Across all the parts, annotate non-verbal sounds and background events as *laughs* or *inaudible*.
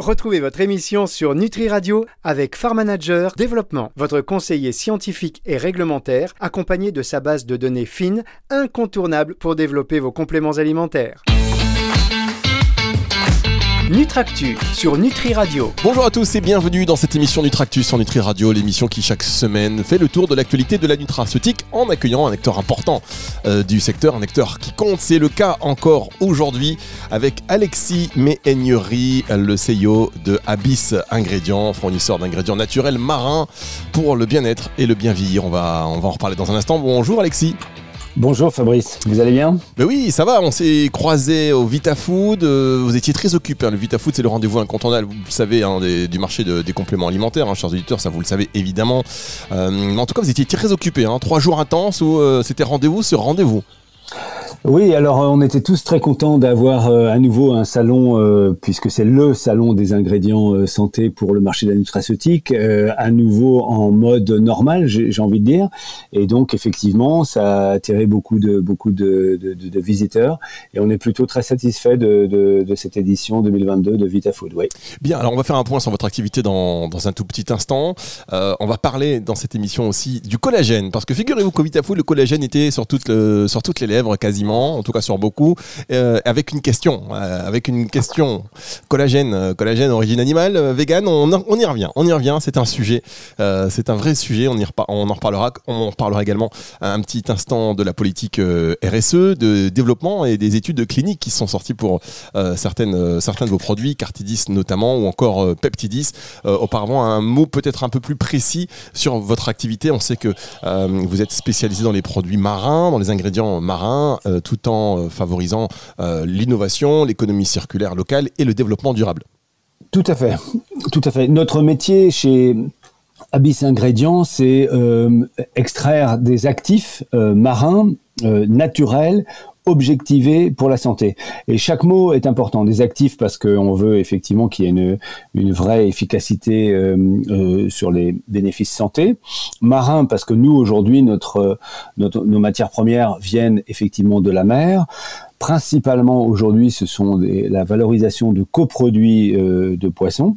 Retrouvez votre émission sur Nutri Radio avec Farm Développement, votre conseiller scientifique et réglementaire, accompagné de sa base de données fines, incontournable pour développer vos compléments alimentaires. Nutractu sur Nutri Radio. Bonjour à tous et bienvenue dans cette émission Nutractu sur Nutri Radio, l'émission qui chaque semaine fait le tour de l'actualité de la nutraceutique en accueillant un acteur important euh, du secteur, un acteur qui compte. C'est le cas encore aujourd'hui avec Alexis Méhaignery, le CEO de Abyss Ingrédients, fournisseur d'ingrédients naturels marins pour le bien-être et le bien va, on va en reparler dans un instant. Bonjour Alexis. Bonjour Fabrice, vous allez bien? Ben oui, ça va, on s'est croisé au VitaFood, euh, vous étiez très occupé, hein. le VitaFood c'est le rendez-vous incontournable, vous le savez, hein, du marché des compléments alimentaires, hein, chers auditeurs, ça vous le savez évidemment. Euh, en tout cas, vous étiez très occupé, trois jours intenses où euh, c'était rendez-vous sur rendez-vous. Oui, alors euh, on était tous très contents d'avoir euh, à nouveau un salon, euh, puisque c'est le salon des ingrédients santé pour le marché de la nutraceutique, à nouveau en mode normal, j'ai envie de dire. Et donc effectivement, ça a attiré beaucoup de beaucoup de, visiteurs, et on est plutôt très satisfait de, cette édition 2022 de VitaFood. Oui. Bien, alors on va faire un point sur votre activité dans, un tout petit instant. on va parler dans cette émission aussi du collagène, parce que figurez-vous qu'au VitaFood, le collagène était sur toutes les lèvres quasiment en tout cas sur beaucoup, euh, avec une question, euh, avec une question collagène, euh, collagène origine animale, vegan, on, on, y revient, on y revient, c'est un sujet, c'est un vrai sujet, on, y on en reparlera, on reparlera également un petit instant de la politique RSE, de développement et des études cliniques qui sont sorties pour certaines, certains de vos produits, Cartidis notamment, ou encore Peptidis. auparavant, un mot peut-être un peu plus précis sur votre activité. On sait que vous êtes spécialisé dans les produits marins, dans les ingrédients marins, tout en euh, favorisant euh, l'innovation, l'économie circulaire locale et le développement durable. Tout à fait, tout à fait. Notre métier chez Abyss Ingrédients, c'est euh, extraire des actifs marins naturels objectivés pour la santé. Et chaque mot est important. Des actifs parce qu'on veut effectivement qu'il y ait une, une vraie efficacité sur les bénéfices santé. Marin parce que nous aujourd'hui notre, notre, nos matières premières viennent effectivement de la mer. Principalement aujourd'hui, ce sont la valorisation de coproduits euh, de poissons.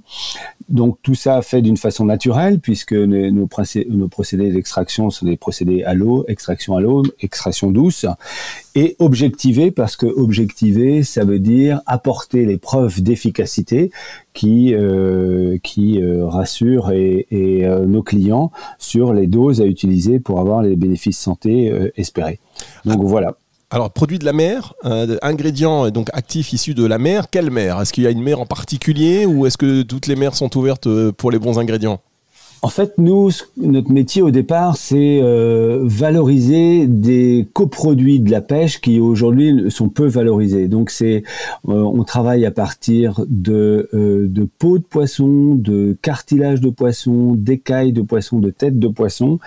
Donc tout ça fait d'une façon naturelle puisque nos, procédés d'extraction sont des procédés à l'eau, extraction à l'eau, extraction douce, et objectivé parce que objectiver, ça veut dire apporter les preuves d'efficacité qui euh, qui euh, rassurent et, nos clients sur les doses à utiliser pour avoir les bénéfices santé espérés. Donc voilà. Alors, produit de la mer, euh, ingrédients donc actifs issus de la mer. Quelle mer? Est-ce qu'il y a une mer en particulier ou est-ce que toutes les mers sont ouvertes euh, pour les bons ingrédients? En fait, nous, notre métier au départ, c'est euh, valoriser des coproduits de la pêche qui aujourd'hui sont peu valorisés. Donc, c'est, euh, on travaille à partir de, euh, de peau de poisson, de cartilage de poisson, d'écailles de poisson, de têtes de poisson,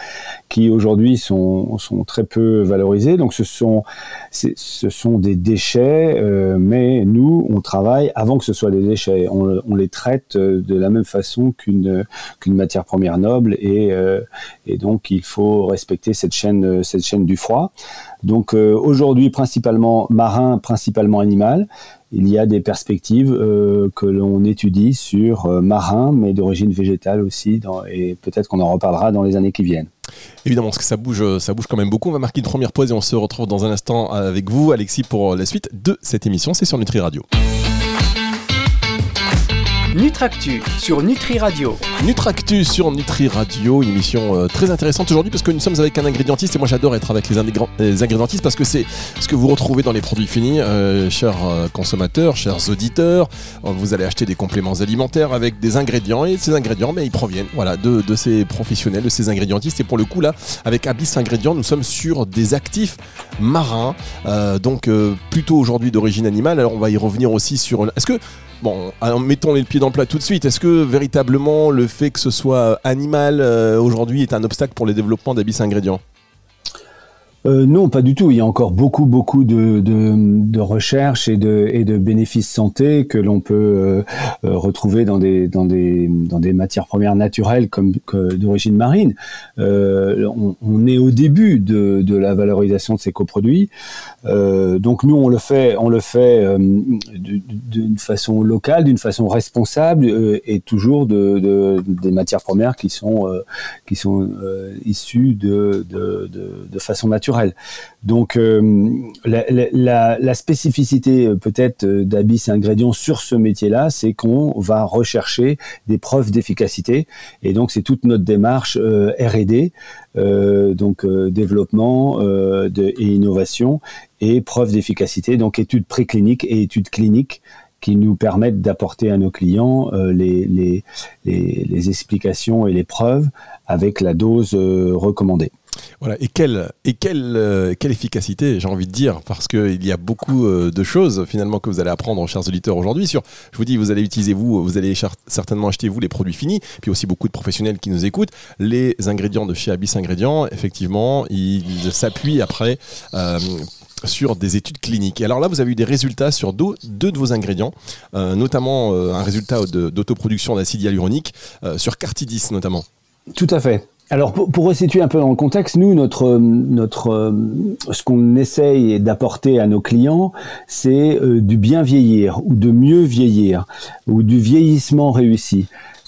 qui aujourd'hui sont, sont très peu valorisés. Donc, ce sont, ce sont des déchets, mais nous, on travaille avant que ce soit des déchets. On, on les traite de la même façon qu'une qu'une matière première noble et, euh, et donc il faut respecter cette chaîne, cette chaîne du froid. Donc euh, aujourd'hui principalement marin, principalement animal. Il y a des perspectives euh, que l'on étudie sur marin, mais d'origine végétale aussi, et peut-être qu'on en reparlera dans les années qui viennent. Évidemment, parce que ça bouge, ça bouge quand même beaucoup. On va marquer une première pause et on se retrouve dans un instant avec vous, Alexis, pour la suite de cette émission. C'est sur Nutri Radio. Nutractu sur Nutri Radio. Nutractu sur Nutri Radio, une émission euh, très intéressante aujourd'hui parce que nous sommes avec un ingrédientiste et moi j'adore être avec les, ingrédientistes parce que c'est ce que vous retrouvez dans les produits finis, euh, chers euh, consommateurs, chers auditeurs. Vous allez acheter des compléments alimentaires avec des ingrédients et ces ingrédients, mais ils proviennent voilà, de, de ces professionnels, de ces ingrédientistes. Et pour le coup là, avec Abyss Ingrédients, nous sommes sur des actifs marins, donc plutôt aujourd'hui d'origine animale. Alors on va y revenir aussi sur. Est-ce que Bon, mettons les pieds dans le plat tout de suite. Est-ce que véritablement le fait que ce soit animal euh, aujourd'hui est un obstacle pour le développement d'Abyss Ingrédients? Euh, non, pas du tout. Il y a encore beaucoup, beaucoup de, recherches et de, bénéfices santé que l'on peut euh, euh, retrouver dans des, matières premières naturelles comme d'origine marine. On, est au début de, la valorisation de ces coproduits. donc nous, on le fait, on le fait d'une façon locale, d'une façon responsable et toujours de, des matières premières qui sont, issues de façon naturelle. Donc euh, la, spécificité euh, peut-être euh, d'Abyss Ingrédients sur ce métier-là, c'est qu'on va rechercher des preuves d'efficacité. Et donc c'est toute notre démarche R&D, donc développement et innovation et preuves d'efficacité, donc études précliniques et études cliniques qui nous permettent d'apporter à nos clients les, les, explications et les preuves avec la dose recommandée. Voilà, et quelle, et quelle, euh, quelle efficacité, j'ai envie de dire, parce qu'il y a beaucoup euh, de choses finalement que vous allez apprendre, chers auditeurs, aujourd'hui. Sur, je vous dis, vous allez utiliser vous, vous allez certainement acheter vous les produits finis, puis aussi beaucoup de professionnels qui nous écoutent. Les ingrédients de chez Abyss Ingrédients, effectivement, ils s'appuient après. Euh, sur des études cliniques. Et alors là, vous avez eu des résultats sur deux, de vos ingrédients, notamment un résultat d'autoproduction d'acide hyaluronique sur Cartidis notamment. Tout à fait. Alors pour, pour, resituer un peu dans le contexte, nous notre notre ce qu'on essaye d'apporter à nos clients, c'est euh, du bien vieillir ou de mieux vieillir ou du vieillissement réussi.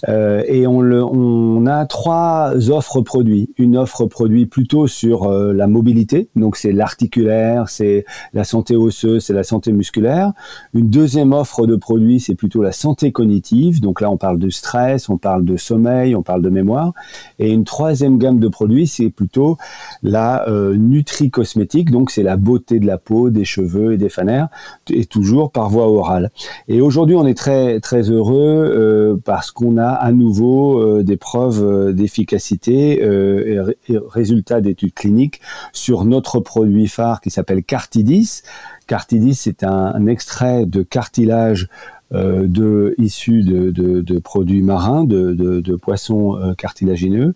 Euh, et on, le, on a trois offres produits. Une offre produit plutôt sur euh, la mobilité, donc c'est l'articulaire, c'est la santé osseuse, c'est la santé musculaire. Une deuxième offre de produits, c'est plutôt la santé cognitive, donc là on parle de stress, on parle de sommeil, on parle de mémoire. Et une troisième gamme de produits, c'est plutôt la euh, nutri-cosmétique, donc c'est la beauté de la peau, des cheveux et des fanères, et toujours par voie orale. Et aujourd'hui on est très très heureux parce qu'on a à nouveau euh, des preuves euh, d'efficacité euh, et, résultats d'études cliniques sur notre produit phare qui s'appelle Cartidis. Cartidis, c'est un, extrait de cartilage de, issu de, produits marins, de, poissons cartilagineux,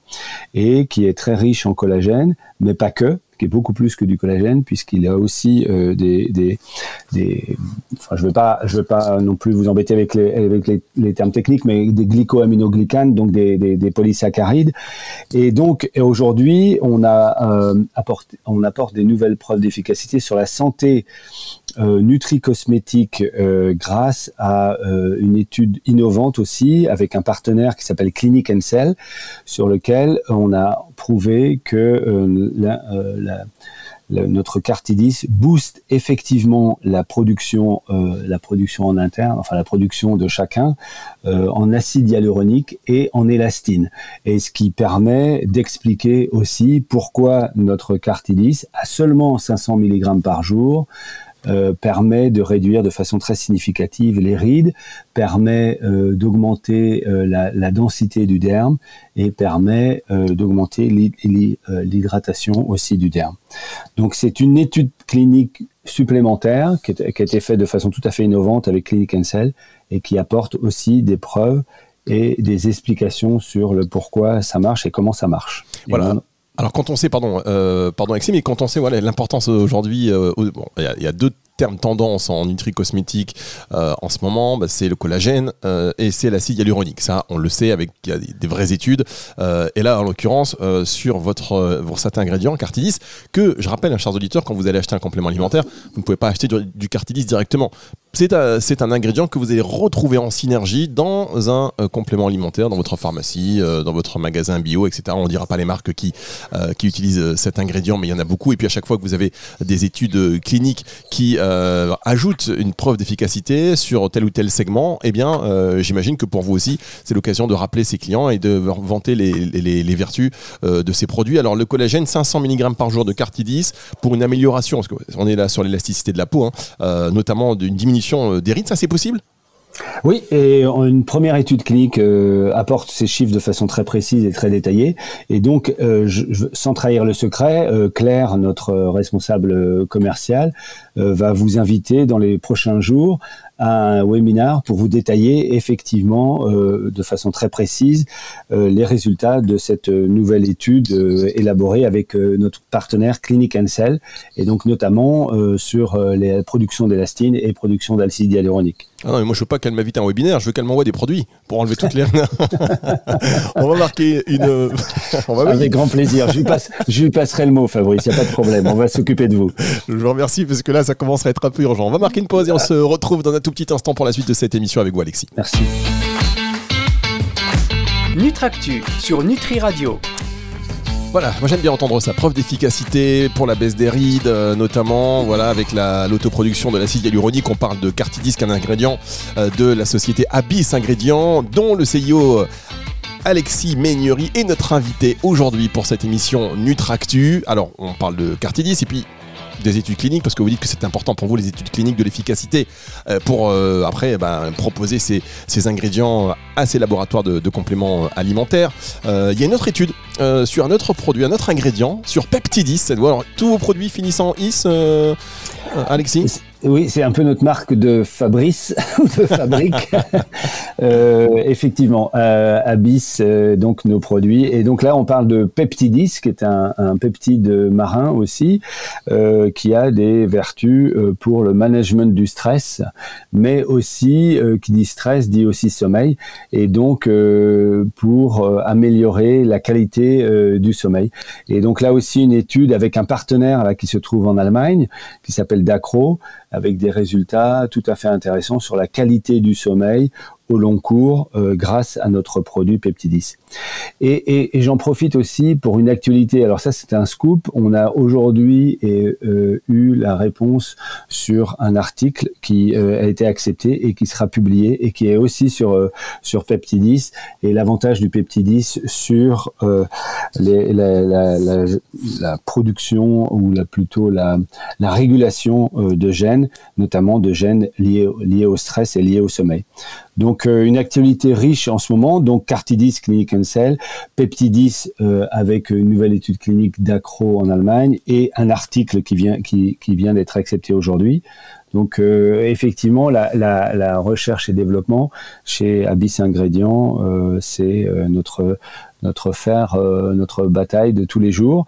et qui est très riche en collagène, mais pas que est beaucoup plus que du collagène, puisqu'il a aussi euh, des, des, des, enfin, je vais pas, je vais pas non plus vous embêter avec les, avec les, termes techniques, mais des glycoaminoglycanes, donc des, des, des polysaccharides. Et donc aujourd'hui, on a euh, on apporte des nouvelles preuves d'efficacité sur la santé nutri-cosmétique euh, grâce à euh, une étude innovante aussi avec un partenaire qui s'appelle Clinic Cell sur lequel on a prouvé que notre cartidis booste effectivement la production, la production en interne, enfin la production de chacun en acide hyaluronique et en élastine. Et ce qui permet d'expliquer aussi pourquoi notre cartidis a seulement 500 mg par jour euh, permet de réduire de façon très significative les rides, permet euh, d'augmenter euh, la, la, densité du derme et permet d'augmenter l'hydratation aussi du derme. Donc c'est une étude clinique supplémentaire qui, qui, a été faite de façon tout à fait innovante avec Clinic Cell et qui apporte aussi des preuves et des explications sur le pourquoi ça marche et comment ça marche. Voilà. Alors quand on sait, pardon, euh, pardon Alexis, mais quand on sait voilà, l'importance aujourd'hui, euh, il y, a deux termes tendance en nutri-cosmétique euh, en ce moment, bah, c'est le collagène euh, et c'est l'acide hyaluronique. Ça, on le sait avec des, vraies études. Euh, et là, en l'occurrence, sur votre, vos certains ingrédients, Cartidis, que je rappelle, un chers auditeurs, quand vous allez acheter un complément alimentaire, vous ne pouvez pas acheter du, du directement. C'est un, ingrédient que vous allez retrouver en synergie dans un complément alimentaire, dans votre pharmacie, dans votre magasin bio, etc. On ne dira pas les marques qui, qui utilisent cet ingrédient, mais il y en a beaucoup. Et puis à chaque fois que vous avez des études cliniques qui euh, ajoute une preuve d'efficacité sur tel ou tel segment, eh bien, euh, j'imagine que pour vous aussi, c'est l'occasion de rappeler ses clients et de vanter les, vertus euh, de ces produits. Alors, le collagène, 500 mg par jour de Cartidis pour une amélioration, parce qu'on est là sur l'élasticité de la peau, hein, notamment d'une diminution des rides, ça c'est possible? Oui, et une première étude clinique euh, apporte ces chiffres de façon très précise et très détaillée. Et donc, euh, sans trahir le secret, euh, Claire, notre responsable commercial, va vous inviter dans les prochains jours un webinar pour vous détailler effectivement de façon très précise les résultats de cette nouvelle étude élaborée avec notre partenaire Clinic Cell et donc notamment sur les productions d'élastine et production d'alcide hyaluronique. Ah non, mais moi je veux pas qu'elle m'invite à un webinaire, je veux qu'elle m'envoie des produits pour enlever toutes les. *laughs* on va marquer une. on va Avec grand plaisir. Je lui, passe, je lui passerai le mot, Fabrice. Il n'y a pas de problème. On va s'occuper de vous. Je vous remercie parce que là, ça commence à être un peu urgent. On va marquer une pause et on se retrouve dans un tout petit instant pour la suite de cette émission avec vous, Alexis. Merci. Nutractu sur Nutri Radio. Voilà, moi j'aime bien entendre ça. Preuve d'efficacité pour la baisse des rides, euh, notamment, voilà, avec l'autoproduction de l'acide hyaluronique. On parle de Cartidisc, un ingrédient euh, de la société Abyss Ingrédients, dont le CIO euh, Alexis Meignery est notre invité aujourd'hui pour cette émission Nutractu. Alors, on parle de Cartidis et puis des études cliniques parce que vous dites que c'est important pour vous les études cliniques de l'efficacité euh, pour euh, après ben, proposer ces, ingrédients à ces laboratoires de, compléments alimentaires. Euh, il y a une autre étude sur un autre produit, un autre ingrédient, sur Peptidis. Alors, tous vos produits finissent en is, Alexis oui, c'est un peu notre marque de Fabrice *laughs* ou de fabrique. *laughs* euh, effectivement, euh, Abyss, euh, donc nos produits. Et donc là, on parle de Peptidis, qui est un, un peptide marin aussi, euh, qui a des vertus euh, pour le management du stress, mais aussi, euh, qui dit stress, dit aussi sommeil, et donc pour améliorer la qualité du sommeil. Et donc là aussi, une étude avec un partenaire là, qui se trouve en Allemagne, qui s'appelle Dacro, avec des résultats tout à fait intéressants sur la qualité du sommeil au long cours euh, grâce à notre produit Peptidis. Et, j'en profite aussi pour une actualité. Alors ça, c'est un scoop. On a aujourd'hui euh, eu la réponse sur un article qui euh, a été accepté et qui sera publié et qui est aussi sur sur Peptidis et l'avantage du Peptidis sur la, production ou la, plutôt la, la régulation de gènes, notamment de gènes liés, liés au stress et liés au sommeil. Donc euh, une actualité riche en ce moment, donc Cartidis Clinic Cell, Peptidis euh, avec une nouvelle étude clinique d'Acro en Allemagne et un article qui vient, qui, qui vient d'être accepté aujourd'hui. Donc euh, effectivement, la, la, la, recherche et développement chez Abyss Ingrédients, c'est notre notre fer, notre bataille de tous les jours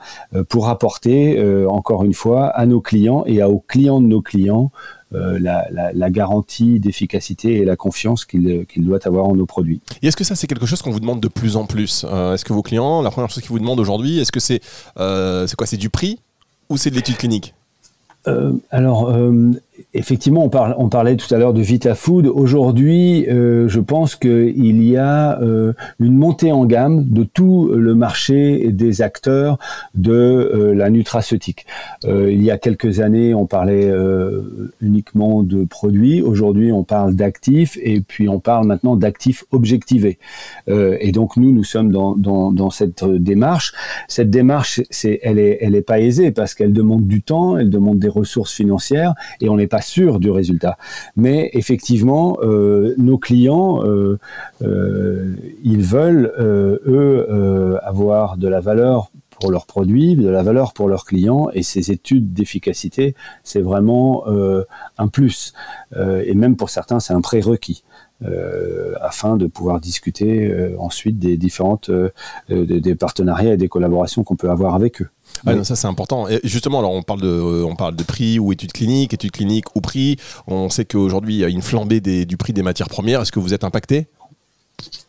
pour apporter encore une fois à nos clients et aux clients de nos clients euh, la, garantie d'efficacité et la confiance qu'il doit avoir en nos produits. Et est-ce que ça, c'est quelque chose qu'on vous demande de plus en plus euh, Est-ce que vos clients, la première chose qu'ils vous demandent aujourd'hui, est-ce que c'est euh, c'est quoi C'est du prix ou c'est de l'étude clinique? Alors, Effectivement, on, parlait tout à l'heure de VitaFood. Aujourd'hui, euh, je pense qu'il y a euh, une montée en gamme de tout le marché des acteurs de euh, la nutraceutique. il y a quelques années, on parlait uniquement de produits. Aujourd'hui, on parle d'actifs et puis on parle maintenant d'actifs objectivés. et donc nous, nous sommes dans, cette démarche. Cette démarche, elle est, elle est pas aisée parce qu'elle demande du temps, elle demande des ressources financières et on est pas sûr du résultat. Mais effectivement, euh, nos clients, euh, euh, ils veulent, eux, avoir de la valeur pour leurs produits, de la valeur pour leurs clients, et ces études d'efficacité, c'est vraiment un plus. et même pour certains, c'est un prérequis. afin de pouvoir discuter ensuite des différentes des partenariats et des collaborations qu'on peut avoir avec eux. Ah non, ça c'est important. Et justement, alors on parle de, euh, on parle de prix ou études cliniques, études cliniques ou prix. On sait qu'aujourd'hui il y a une flambée du prix des matières premières. Est-ce que vous êtes impacté?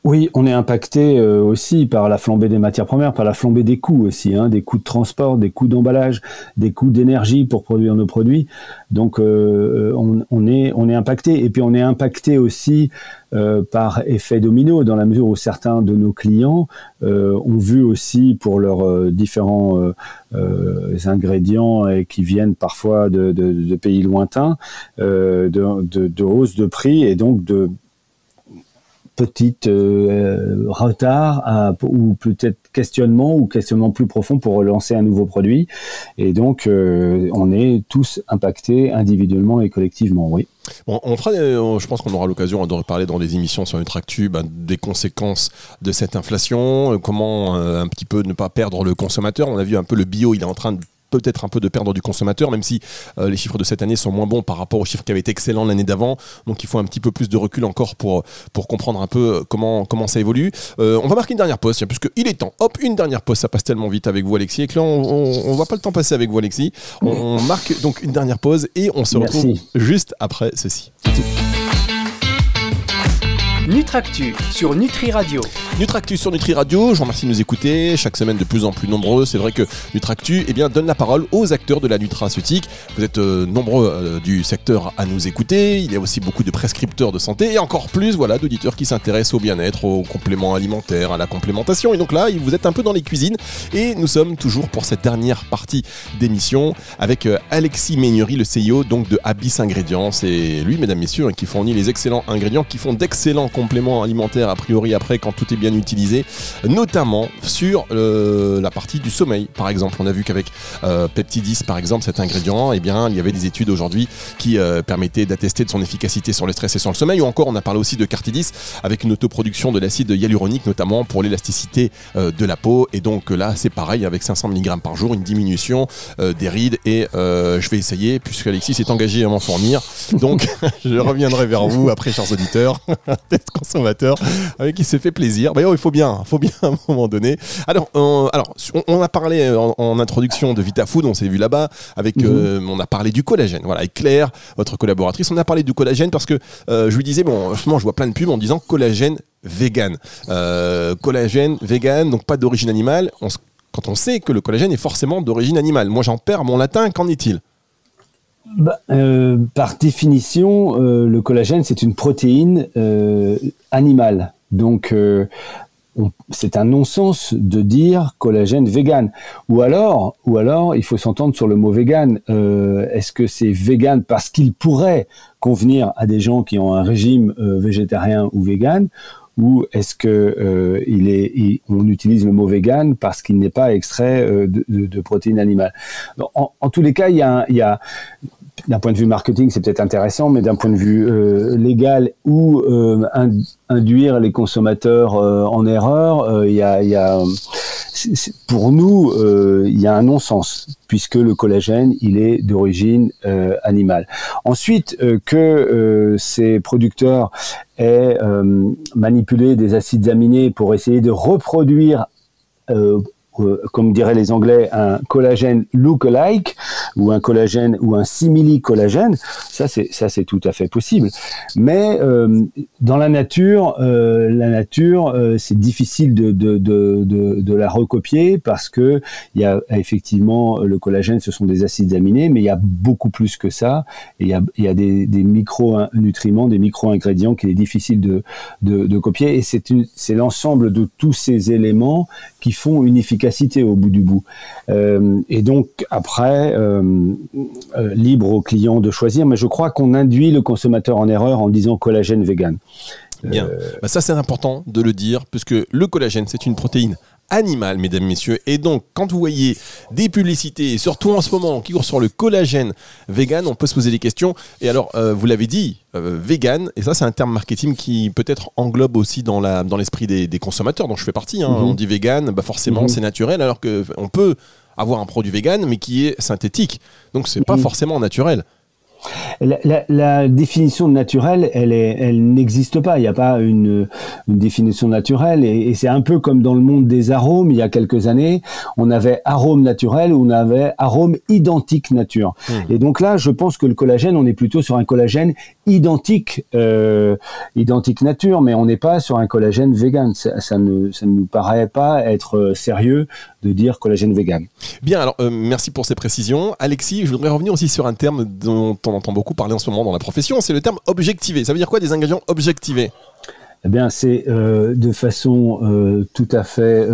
Oui, on est impacté euh, aussi par la flambée des matières premières, par la flambée des coûts aussi, hein, des coûts de transport, des coûts d'emballage, des coûts d'énergie pour produire nos produits. Donc euh, on, est on est impacté et puis on est impacté aussi euh, par effet domino dans la mesure où certains de nos clients ont vu aussi pour leurs différents ingrédients qui viennent parfois de, de pays lointains de, de, hausse de prix et donc de petite euh, retard ou peut-être questionnement ou questionnement plus profond pour relancer un nouveau produit. Et donc, euh, on est tous impactés individuellement et collectivement, oui. On fera, je pense qu'on aura l'occasion de reparler dans les émissions sur Nutractu ben, des conséquences de cette inflation, euh, comment un petit peu ne pas perdre le consommateur. On a vu un peu le bio, il est en train de peut-être un peu de perdre du consommateur, même si les chiffres de cette année sont moins bons par rapport aux chiffres qui avaient été excellents l'année d'avant. Donc il faut un petit peu plus de recul encore pour, pour comprendre un peu comment, comment ça évolue. on va marquer une dernière pause, puisque il est temps. Hop, une dernière pause, ça passe tellement vite avec vous Alexis, et que là on, on, voit pas le temps passer avec vous Alexis. On, marque donc une dernière pause et on se retrouve juste après ceci. Nutractu sur Nutri Radio. Nutractu sur Nutri Radio, je vous remercie de nous écouter, chaque semaine de plus en plus nombreux. C'est vrai que Nutractu eh bien, donne la parole aux acteurs de la nutraceutique. Vous êtes euh, nombreux euh, du secteur à nous écouter, il y a aussi beaucoup de prescripteurs de santé et encore plus voilà, d'auditeurs qui s'intéressent au bien-être, aux compléments alimentaires, à la complémentation. Et donc là, vous êtes un peu dans les cuisines et nous sommes toujours pour cette dernière partie d'émission avec euh, Alexis Meignery, le CEO donc de Abyss Ingrédients. C'est lui, mesdames, messieurs, qui fournit les excellents ingrédients, qui font d'excellents compléments alimentaires a priori après quand tout est bien utilisé, notamment sur euh, la partie du sommeil. Par exemple, on a vu qu'avec euh, Peptidis, par exemple, cet ingrédient, eh bien, il y avait des études aujourd'hui qui euh, permettaient d'attester de son efficacité sur le stress et sur le sommeil. Ou encore, on a parlé aussi de Cartidis avec une autoproduction de l'acide hyaluronique, notamment pour l'élasticité de la peau. Et donc là, c'est pareil, avec 500 mg par jour, une diminution des rides. Et je vais essayer, puisque Alexis s'est engagé à m'en fournir. Donc, *laughs* je reviendrai vers vous après, chers auditeurs. *laughs* *laughs* consommateur avec qui s'est fait plaisir. Bah, il faut bien, faut bien *laughs* à un moment donné. Alors, on, alors, on, a parlé en, introduction de VitaFood, on s'est vu là-bas, avec, mhm. euh, on a parlé du collagène. Voilà, avec Claire, votre collaboratrice, on a parlé du collagène parce que euh, je lui disais, bon, justement, je vois plein de pubs en disant collagène vegan. Euh, collagène vegan, donc pas d'origine animale. quand on sait que le collagène est forcément d'origine animale. Moi, j'en perds mon latin, qu'en est-il? Bah, euh, par définition, euh, le collagène, c'est une protéine euh, animale. Donc, c'est un non-sens de dire collagène vegan. Ou alors, ou alors, il faut s'entendre sur le mot vegan. Est-ce que c'est vegan parce qu'il pourrait convenir à des gens qui ont un régime végétarien ou vegan ou est-ce que il est, on utilise le mot vegan parce qu'il n'est pas extrait de, de, protéines animales? En, en, tous les cas, il y a, il y a d'un point de vue marketing, c'est peut-être intéressant, mais d'un point de vue euh, légal ou euh, induire les consommateurs euh, en erreur, il y a, y a pour nous, il y a un non-sens puisque le collagène, il est d'origine animale. Ensuite, que ces producteurs aient manipulé des acides aminés pour essayer de reproduire euh, comme diraient les Anglais, un collagène look-alike ou un collagène ou un simili-collagène, ça c'est ça c'est tout à fait possible. Mais euh, dans la nature, euh, la nature, euh, c'est difficile de de, de, de, la recopier parce que il y a effectivement le collagène, ce sont des acides aminés, mais il y a beaucoup plus que ça. Il y a, il y a des, des micro-nutriments, des micro-ingrédients qu'il est difficile de, de, copier. Et c'est c'est l'ensemble de tous ces éléments qui font une efficacité au bout du bout. Euh, et donc après, euh, libre au client de choisir, mais je crois qu'on induit le consommateur en erreur en disant collagène vegan. Bien, bah, ça c'est important de le dire, puisque le collagène c'est une protéine animal, mesdames, messieurs. Et donc, quand vous voyez des publicités, surtout en ce moment, qui courent sur le collagène vegan, on peut se poser des questions. Et alors, euh, vous l'avez dit, euh, vegan, et ça, c'est un terme marketing qui peut-être englobe aussi dans la dans l'esprit des, consommateurs, dont je fais partie. Hein. Mhm. On dit vegan, bah forcément, mhm. c'est naturel, alors qu'on peut avoir un produit vegan, mais qui est synthétique. Donc, c'est pas mhm. forcément naturel. La, définition de naturel, elle, elle n'existe pas. Il n'y a pas une, définition naturelle. Et, c'est un peu comme dans le monde des arômes, il y a quelques années, on avait arôme naturel ou on avait arôme identique nature. Mmh. Et donc là, je pense que le collagène, on est plutôt sur un collagène identique, euh, identique nature, mais on n'est pas sur un collagène vegan. Ça, ne, ça ne nous paraît pas être euh, sérieux de dire collagène vegan. Bien, alors euh, merci pour ces précisions. Alexis, je voudrais revenir aussi sur un terme dont on entend beaucoup parler en ce moment dans la profession, c'est le terme objectivé. Ça veut dire quoi des ingrédients objectivés? Eh bien, c'est euh, de façon tout à fait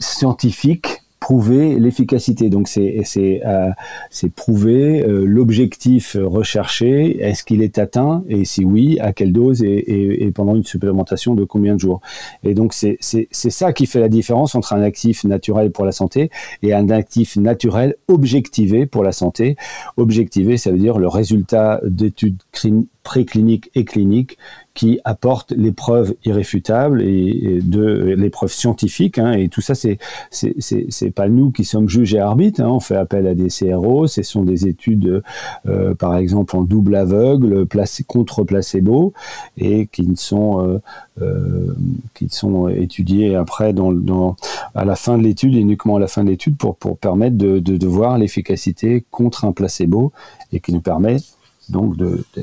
scientifique prouver l'efficacité. Donc c'est c'est euh, c'est prouver euh, l'objectif recherché. Est-ce qu'il est atteint? Et si oui, à quelle dose? Et, et, pendant une supplémentation de combien de jours? Et donc c'est c'est c'est ça qui fait la différence entre un actif naturel pour la santé et un actif naturel objectivé pour la santé. Objectivé, ça veut dire le résultat d'études précliniques et cliniques qui apportent les preuves irréfutables et, de les preuves scientifiques. Hein, et tout ça, c'est c'est pas nous qui sommes juges et arbitres. Hein, on fait appel à des CRO. Ce sont des études, euh, par exemple en double aveugle, contre placebo, et qui ne sont euh, euh, qui sont étudiées après dans, dans à la fin de l'étude, uniquement à la fin de l'étude, pour pour permettre de, de, de voir l'efficacité contre un placebo et qui nous permet donc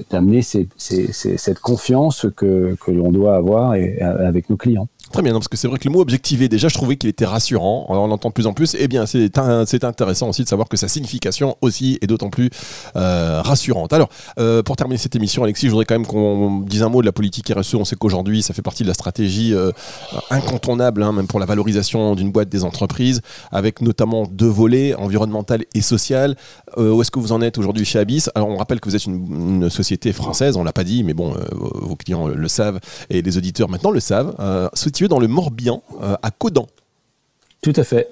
d'amener cette confiance que, que l'on doit avoir avec nos clients. Très bien, parce que c'est vrai que le mot objectivé, déjà, je trouvais qu'il était rassurant. On l'entend de plus en plus. Eh bien, c'est intéressant aussi de savoir que sa signification aussi est d'autant plus euh, rassurante. Alors, euh, pour terminer cette émission, Alexis, je voudrais quand même qu'on dise un mot de la politique RSE. On sait qu'aujourd'hui, ça fait partie de la stratégie euh, incontournable, hein, même pour la valorisation d'une boîte des entreprises, avec notamment deux volets, environnemental et social. où est-ce que vous en êtes aujourd'hui chez Abyss Alors, on rappelle que vous êtes une, société française, on l'a pas dit, mais bon, vos clients le savent et les auditeurs maintenant le savent dans le Morbihan, euh, à Codan. Tout à fait.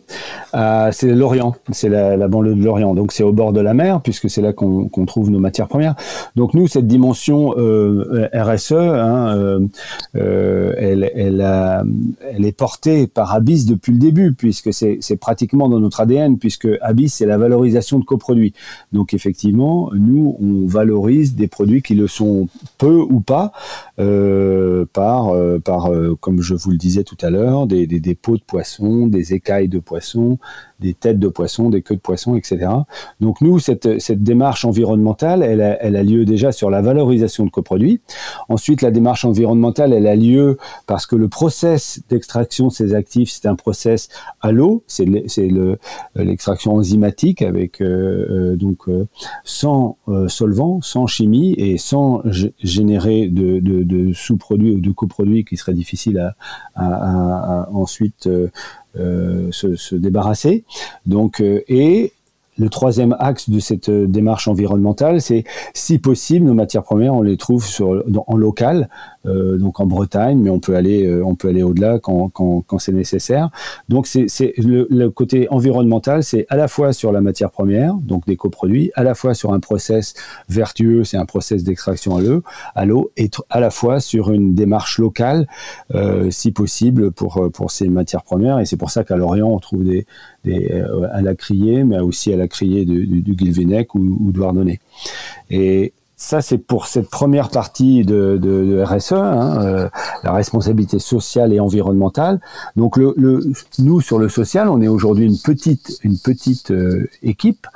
Euh, c'est l'Orient, c'est la, banlieue de l'Orient. Donc c'est au bord de la mer, puisque c'est là qu'on trouve nos matières premières. Donc nous, cette dimension euh, RSE, hein, elle, elle, est portée par Abyss depuis le début, puisque c'est pratiquement dans notre ADN, puisque Abyss, c'est la valorisation de coproduits. Donc effectivement, nous, on valorise des produits qui le sont peu ou pas, euh, par, par comme je vous le disais tout à l'heure, des, des, des pots de poisson, des écailles de poisson, des têtes de poisson, des queues de poisson, etc. Donc nous, cette, cette démarche environnementale, elle a, elle a, lieu déjà sur la valorisation de coproduits. Ensuite, la démarche environnementale, elle a lieu parce que le process d'extraction de ces actifs, c'est un process à l'eau, c'est l'extraction enzymatique avec euh, euh, donc euh, sans solvant, sans chimie et sans générer de, de, de sous-produits ou de coproduits qui seraient difficiles à, à, à ensuite euh, se, se, débarrasser. Donc, euh, et le troisième axe de cette euh, démarche environnementale, c'est si possible, nos matières premières, on les trouve en local, euh, donc en Bretagne, mais on peut aller, euh, on peut aller au-delà quand, quand, c'est nécessaire. Donc c'est le, le, côté environnemental, c'est à la fois sur la matière première, donc des coproduits, à la fois sur un process vertueux, c'est un process d'extraction à l'eau, et à la fois sur une démarche locale, euh, si possible pour pour ces matières premières. Et c'est pour ça qu'à Lorient, on trouve des, des à la criée, mais aussi à la criée du, Guilvinec ou, ou de Douarnenez. Et ça, c'est pour cette première partie de, RSE, hein, euh, la responsabilité sociale et environnementale. Donc, nous sur le social, on est aujourd'hui une petite, euh, équipe,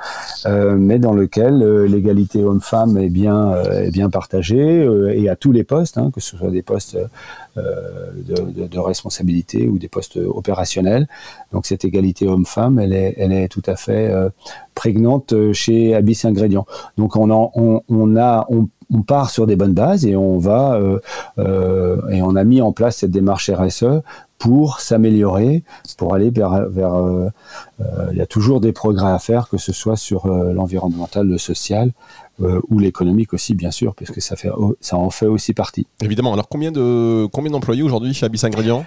euh, mais dans lequel l'égalité homme-femme est bien, partagée et à tous les postes, hein, que ce soit des postes de, responsabilité ou des postes opérationnels. Donc, cette égalité homme-femme, elle est, tout à fait prégnante chez Abyss Ingrédients. Donc on, on, on a on, part sur des bonnes bases et on va euh, euh, et on a mis en place cette démarche RSE pour s'améliorer, pour aller vers, vers euh, il y a toujours des progrès à faire, que ce soit sur l'environnemental, le social, ou l'économique aussi, bien sûr, puisque ça, fait, ça en fait aussi partie. Évidemment. Alors, combien de combien d'employés aujourd'hui chez Abyss Ingrédients?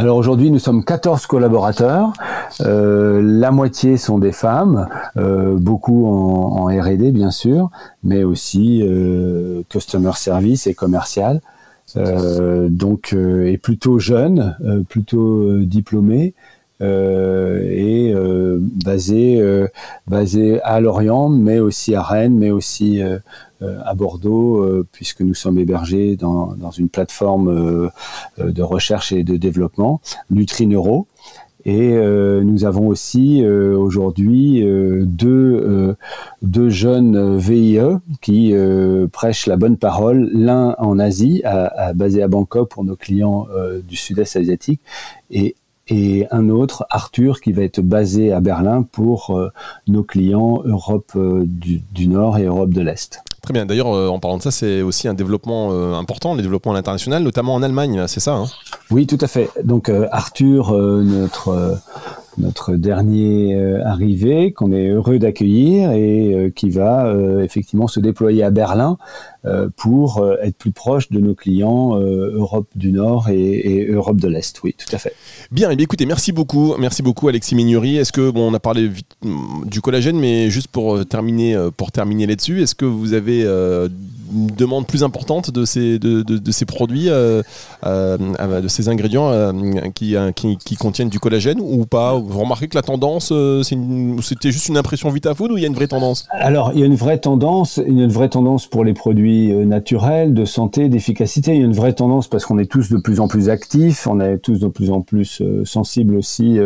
Alors aujourd'hui, nous sommes 14 collaborateurs. Euh, la moitié sont des femmes, euh, beaucoup en, R&D bien sûr, mais aussi euh, customer service et commercial. Donc, et plutôt jeunes, euh, plutôt diplômés. et basé basé à Lorient, mais aussi à Rennes, mais aussi à Bordeaux, euh, puisque nous sommes hébergés dans, une plateforme euh, de recherche et de développement, Nutrineuro. Et euh, nous avons aussi euh, aujourd'hui euh, deux, deux jeunes VIE qui prêchent la bonne parole, l'un en Asie, basé à Bangkok pour nos clients du sud-est asiatique, et un autre, Arthur, qui va être basé à Berlin pour euh, nos clients Europe euh, du, Nord et Europe de l'Est. Très bien. D'ailleurs, euh, en parlant de ça, c'est aussi un développement important, le développement international, notamment en Allemagne, c'est ça hein? Oui, tout à fait. Donc Arthur, notre notre dernier arrivé, qu'on est heureux d'accueillir et qui va effectivement se déployer à Berlin pour être plus proche de nos clients Europe du Nord et, Europe de l'Est. Oui, tout à fait. Bien, et eh écoutez, merci beaucoup, merci beaucoup Alexis Mignuri. Est-ce que bon, on a parlé du collagène, mais juste pour terminer, pour terminer là-dessus, est-ce que vous avez une demande plus importante de ces, de, de, ces produits, euh, euh, de ces ingrédients euh, qui, qui, qui, contiennent du collagène ou pas? Vous remarquez que la tendance, c'était juste une impression Vitafood ou il y a une vraie tendance? Alors, il y a une vraie tendance, il y a une vraie tendance pour les produits naturels, de santé, d'efficacité. Il y a une vraie tendance parce qu'on est tous de plus en plus actifs, on est tous de plus en plus sensibles aussi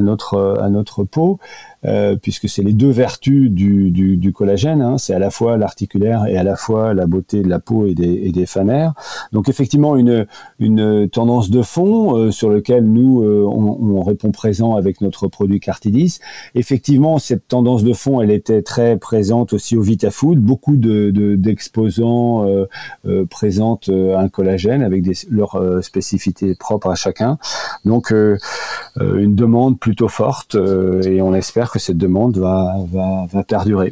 notre, à notre peau. Euh, puisque c'est les deux vertus du, collagène, hein. c'est à la fois l'articulaire et à la fois la beauté de la peau et des, et. Donc effectivement une, tendance de fond euh, sur lequel nous euh, on, on, répond présent avec notre produit Cartidis. Effectivement cette tendance de fond elle était très présente aussi au VitaFood, beaucoup de, d'exposants de, présentent un collagène avec des, leurs spécificités propres à chacun. Donc une demande plutôt forte et on espère que cette demande va, va, perdurer.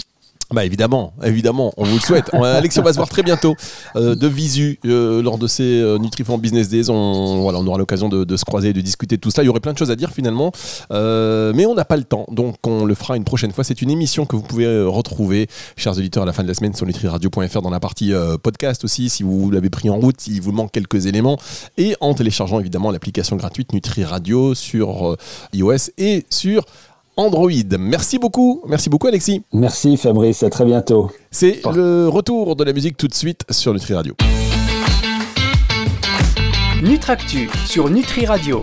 Bah évidemment, évidemment, on vous le souhaite. Alexis, on va se voir très bientôt euh, de visu euh, lors de ces euh, Business Days. On, voilà, on aura l'occasion de, se croiser, de discuter de tout ça. Il y aurait plein de choses à dire finalement, mais on n'a pas le temps, donc on le fera une prochaine fois. C'est une émission que vous pouvez retrouver, chers auditeurs, à la fin de la semaine sur nutriradio.fr dans la partie podcast aussi, si vous l'avez pris en route, il vous manque quelques éléments, et en téléchargeant évidemment l'application gratuite Nutri Radio sur iOS et sur Android. Merci beaucoup, merci beaucoup Alexis. Merci Fabrice, à très bientôt. C'est le retour de la musique tout de suite sur Nutri Radio. Nutractu sur Nutri Radio.